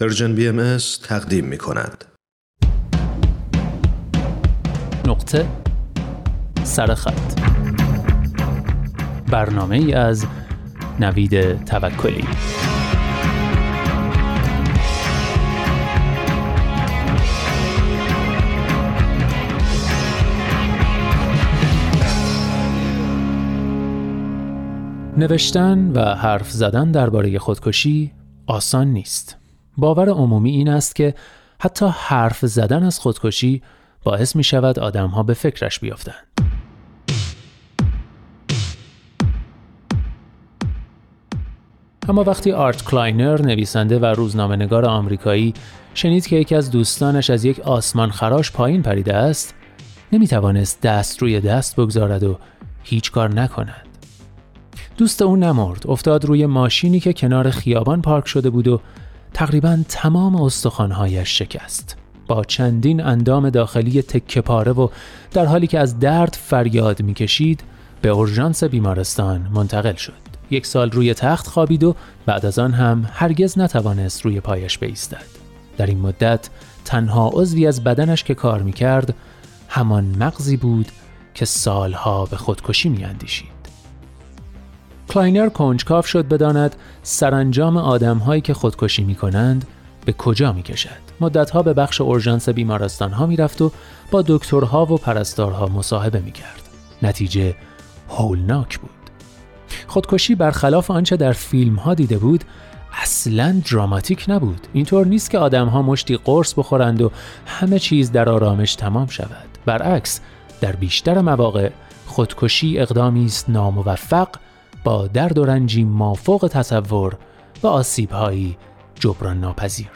پرژن بی ام تقدیم می کند. نقطه سرخط برنامه ای از نوید توکلی نوشتن و حرف زدن درباره خودکشی آسان نیست. باور عمومی این است که حتی حرف زدن از خودکشی باعث می شود آدم ها به فکرش بیافتند. اما وقتی آرت کلاینر نویسنده و روزنامه نگار آمریکایی شنید که یکی از دوستانش از یک آسمان خراش پایین پریده است نمی توانست دست روی دست بگذارد و هیچ کار نکند. دوست او نمرد افتاد روی ماشینی که کنار خیابان پارک شده بود و تقریبا تمام استخوانهایش شکست. با چندین اندام داخلی تکه پاره و در حالی که از درد فریاد می‌کشید به اورژانس بیمارستان منتقل شد. یک سال روی تخت خوابید و بعد از آن هم هرگز نتوانست روی پایش بایستد. در این مدت تنها عضوی از بدنش که کار می‌کرد همان مغزی بود که سالها به خودکشی میاندیشید. کلاینر کنجکاو شد بداند سرانجام آدمهایی که خودکشی می کنند به کجا می کشد. مدتها به بخش اورژانس بیمارستان ها می رفت و با دکترها و پرستارها مصاحبه می کرد. نتیجه هولناک بود. خودکشی برخلاف آنچه در فیلم ها دیده بود اصلا دراماتیک نبود. اینطور نیست که آدمها مشتی قرص بخورند و همه چیز در آرامش تمام شود. برعکس در بیشتر مواقع خودکشی اقدامی است ناموفق با درد و رنجی مافوق تصور و آسیبهایی جبران ناپذیر.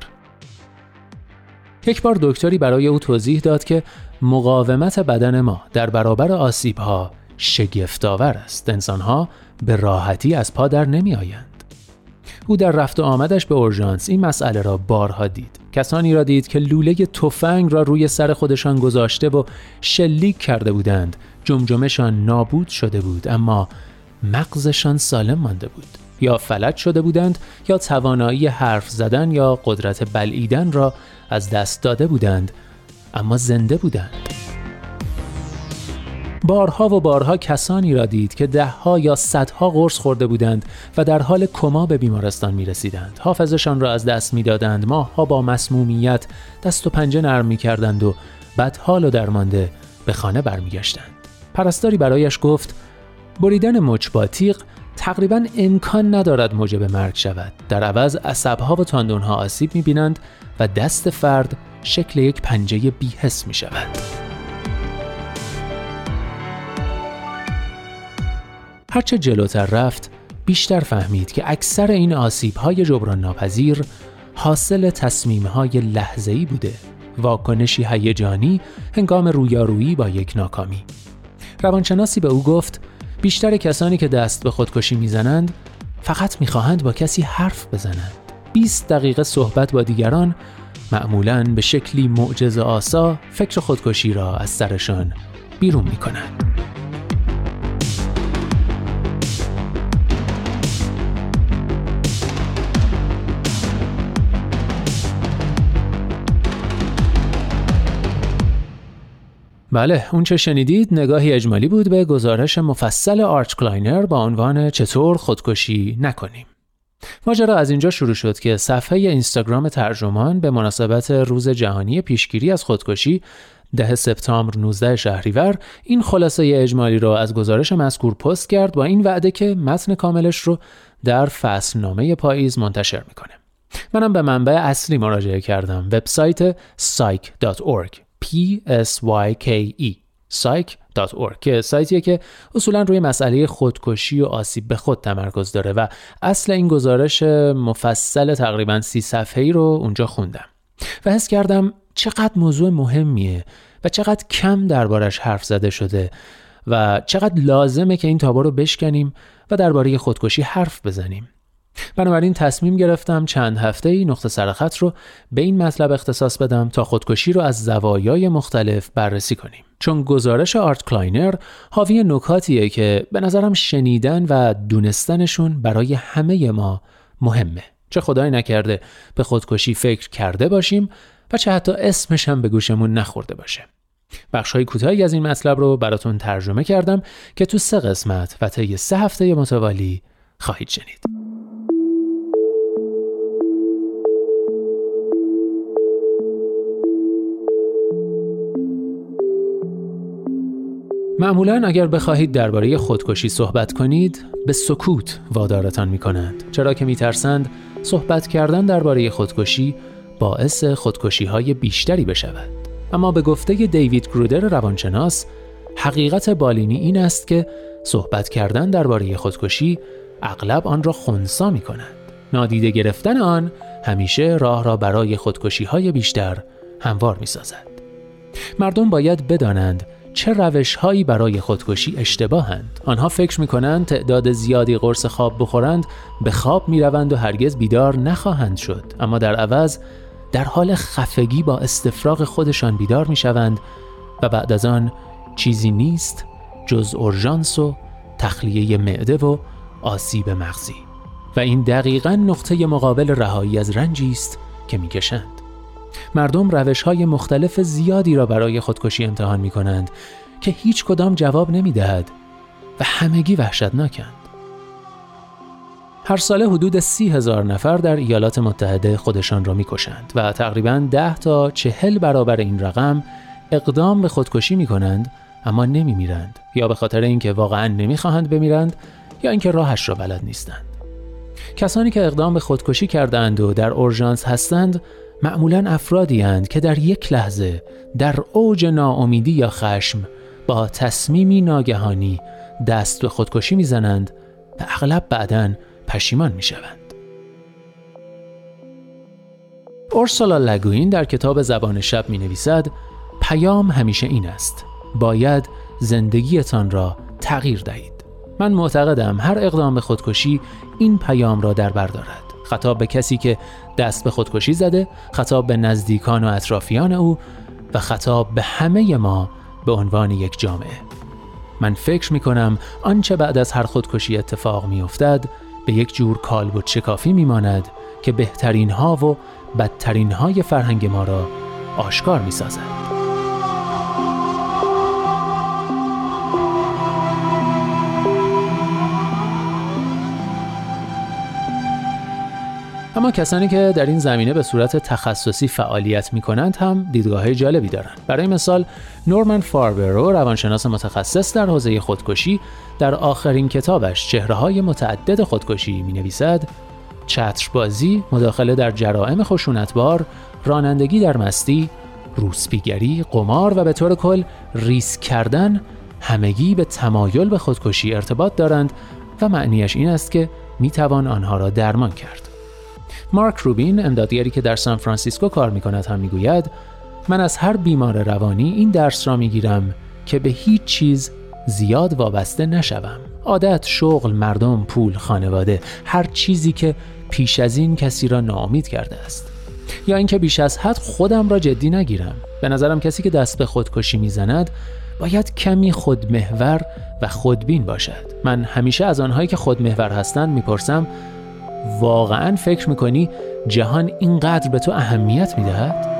یک بار دکتری برای او توضیح داد که مقاومت بدن ما در برابر آسیبها شگفتآور است. انسانها به راحتی از پا در نمی آیند. او در رفت و آمدش به اورژانس این مسئله را بارها دید. کسانی را دید که لوله تفنگ را روی سر خودشان گذاشته و شلیک کرده بودند. جمجمشان نابود شده بود اما مغزشان سالم مانده بود یا فلج شده بودند یا توانایی حرف زدن یا قدرت بلعیدن را از دست داده بودند اما زنده بودند بارها و بارها کسانی را دید که دهها یا صدها قرص خورده بودند و در حال کما به بیمارستان می رسیدند. حافظشان را از دست می دادند. ماهها با مسمومیت دست و پنجه نرم می کردند و بعد حال و درمانده به خانه برمیگشتند. پرستاری برایش گفت بریدن مچ با تیغ تقریبا امکان ندارد موجب مرگ شود. در عوض عصبها و تاندونها آسیب می‌بینند و دست فرد شکل یک پنجه بیحس می شود. هرچه جلوتر رفت بیشتر فهمید که اکثر این آسیب های جبران ناپذیر حاصل تصمیم های لحظه‌ای بوده. واکنشی هیجانی هنگام رویارویی با یک ناکامی. روانشناسی به او گفت بیشتر کسانی که دست به خودکشی می‌زنند فقط می‌خواهند با کسی حرف بزنند. 20 دقیقه صحبت با دیگران معمولا به شکلی معجز آسا فکر خودکشی را از سرشان بیرون می‌کنند بله اون چه شنیدید نگاهی اجمالی بود به گزارش مفصل آرت کلاینر با عنوان چطور خودکشی نکنیم. ماجرا از اینجا شروع شد که صفحه اینستاگرام ترجمان به مناسبت روز جهانی پیشگیری از خودکشی ده سپتامبر 19 شهریور این خلاصه اجمالی را از گزارش مذکور پست کرد با این وعده که متن کاملش رو در فصلنامه پاییز منتشر می‌کنه. منم به منبع اصلی مراجعه کردم وبسایت psych.org P-S-Y-K-E psych.org که سایتیه که اصولا روی مسئله خودکشی و آسیب به خود تمرکز داره و اصل این گزارش مفصل تقریبا سی صفحه‌ای رو اونجا خوندم و حس کردم چقدر موضوع مهمیه و چقدر کم دربارش حرف زده شده و چقدر لازمه که این تابو رو بشکنیم و درباره خودکشی حرف بزنیم. بنابراین تصمیم گرفتم چند هفته ای نقطه سرخط رو به این مطلب اختصاص بدم تا خودکشی رو از زوایای مختلف بررسی کنیم چون گزارش آرت کلاینر حاوی نکاتیه که به نظرم شنیدن و دونستنشون برای همه ما مهمه چه خدای نکرده به خودکشی فکر کرده باشیم و چه حتی اسمش هم به گوشمون نخورده باشه. بخش های کوتاهی از این مطلب رو براتون ترجمه کردم که تو سه قسمت و طی سه هفته متوالی خواهید شنید. معمولا اگر بخواهید درباره خودکشی صحبت کنید به سکوت وادارتان می کنند چرا که میترسند صحبت کردن درباره خودکشی باعث خودکشی های بیشتری بشود. اما به گفته دیوید گرودر روانشناس حقیقت بالینی این است که صحبت کردن درباره خودکشی اغلب آن را خونسا می کند نادیده گرفتن آن همیشه راه را برای خودکشی های بیشتر هموار می سازد. مردم باید بدانند چه روش هایی برای خودکشی اشتباهند. آنها فکر می کنند تعداد زیادی قرص خواب بخورند به خواب می روند و هرگز بیدار نخواهند شد. اما در عوض در حال خفگی با استفراغ خودشان بیدار می شوند و بعد از آن چیزی نیست جز اورژانس و تخلیه معده و آسیب مغزی. و این دقیقا نقطه مقابل رهایی از رنجی است که می‌کشند. مردم روش های مختلف زیادی را برای خودکشی امتحان می کنند که هیچ کدام جواب نمی دهد و همگی وحشتناکند. هر ساله حدود سی هزار نفر در ایالات متحده خودشان را کشند و تقریبا ده تا چهل برابر این رقم اقدام به خودکشی می کنند اما نمی میرند یا به خاطر اینکه واقعا نمی خواهند بمیرند یا اینکه راهش را بلد نیستند. کسانی که اقدام به خودکشی کردند و در اورژانس هستند معمولا افرادی هند که در یک لحظه در اوج ناامیدی یا خشم با تصمیمی ناگهانی دست به خودکشی می‌زنند و اغلب بعدا پشیمان می‌شوند. اورسولا لگوین در کتاب زبان شب می نویسد پیام همیشه این است باید زندگیتان را تغییر دهید من معتقدم هر اقدام به خودکشی این پیام را در بر دارد خطاب به کسی که دست به خودکشی زده خطاب به نزدیکان و اطرافیان او و خطاب به همه ما به عنوان یک جامعه من فکر می کنم آنچه بعد از هر خودکشی اتفاق می افتد به یک جور کالبد شکافی می ماند که بهترین ها و بدترین های فرهنگ ما را آشکار می سازد. اما کسانی که در این زمینه به صورت تخصصی فعالیت می کنند هم دیدگاه جالبی دارند. برای مثال نورمن فاربرو روانشناس متخصص در حوزه خودکشی در آخرین کتابش چهره های متعدد خودکشی می نویسد چتربازی، مداخله در جرائم خشونتبار، رانندگی در مستی، روسپیگری، قمار و به طور کل ریسک کردن همگی به تمایل به خودکشی ارتباط دارند و معنیش این است که می توان آنها را درمان کرد. مارک روبین امدادگری که در سان فرانسیسکو کار می کند هم می‌گوید من از هر بیمار روانی این درس را می گیرم که به هیچ چیز زیاد وابسته نشوم. عادت، شغل، مردم، پول، خانواده، هر چیزی که پیش از این کسی را ناامید کرده است. یا اینکه بیش از حد خودم را جدی نگیرم. به نظرم کسی که دست به خودکشی می‌زند باید کمی خودمحور و خودبین باشد. من همیشه از آنهایی که خودمحور هستند می‌پرسم واقعا فکر می‌کنی جهان اینقدر به تو اهمیت می‌دهد؟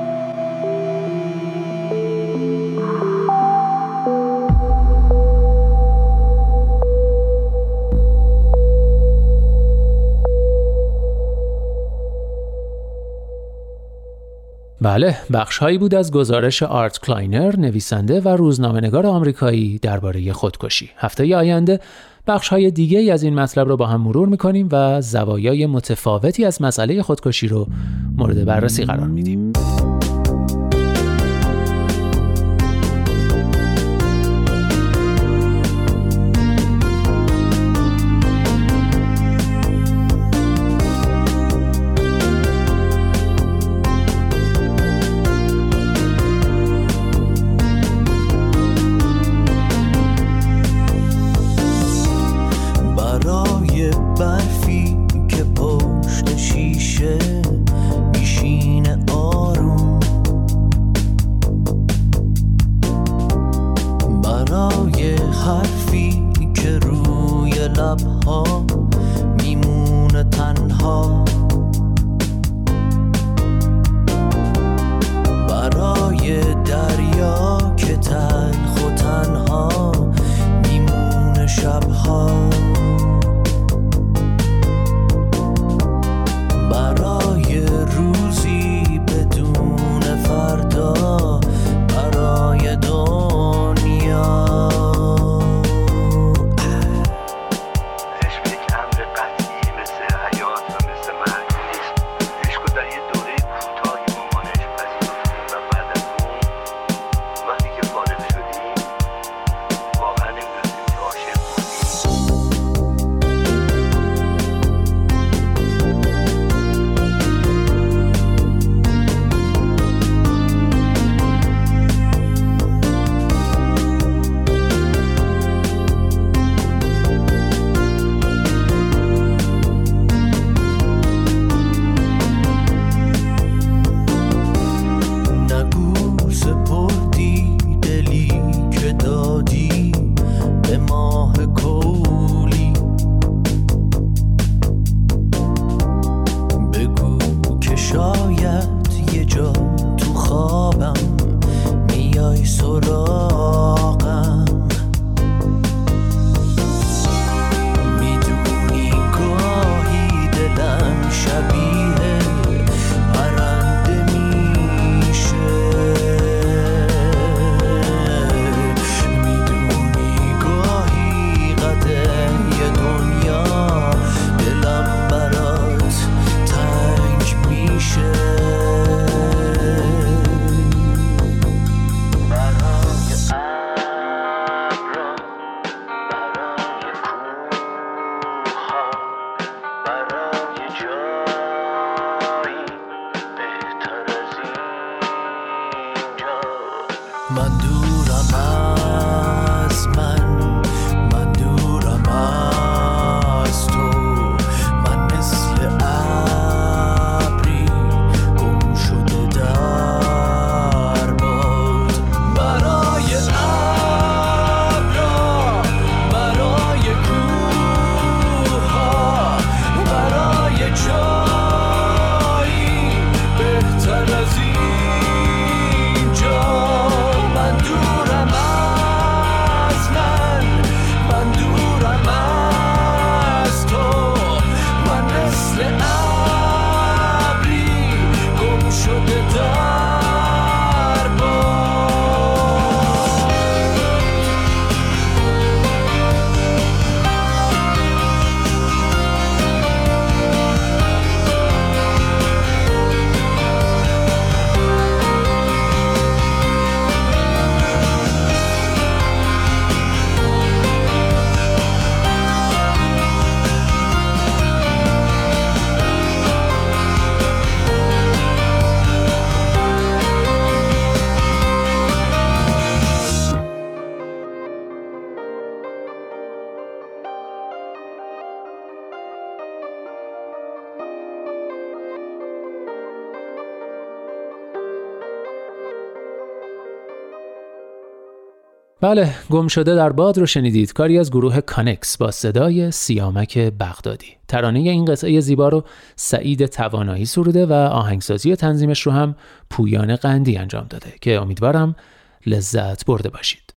بله بخش هایی بود از گزارش آرت کلاینر نویسنده و روزنامه‌نگار آمریکایی درباره خودکشی هفته آینده بخش های دیگه از این مطلب رو با هم مرور می‌کنیم و زوایای متفاوتی از مسئله خودکشی رو مورد بررسی قرار میدیم. جا تو خوابم میای سراغ. بله گم شده در باد رو شنیدید. کاری از گروه کانکس با صدای سیامک بغدادی. ترانه این قطعه زیبا رو سعید توانایی سروده و آهنگسازی و تنظیمش رو هم پویان قندی انجام داده که امیدوارم لذت برده باشید.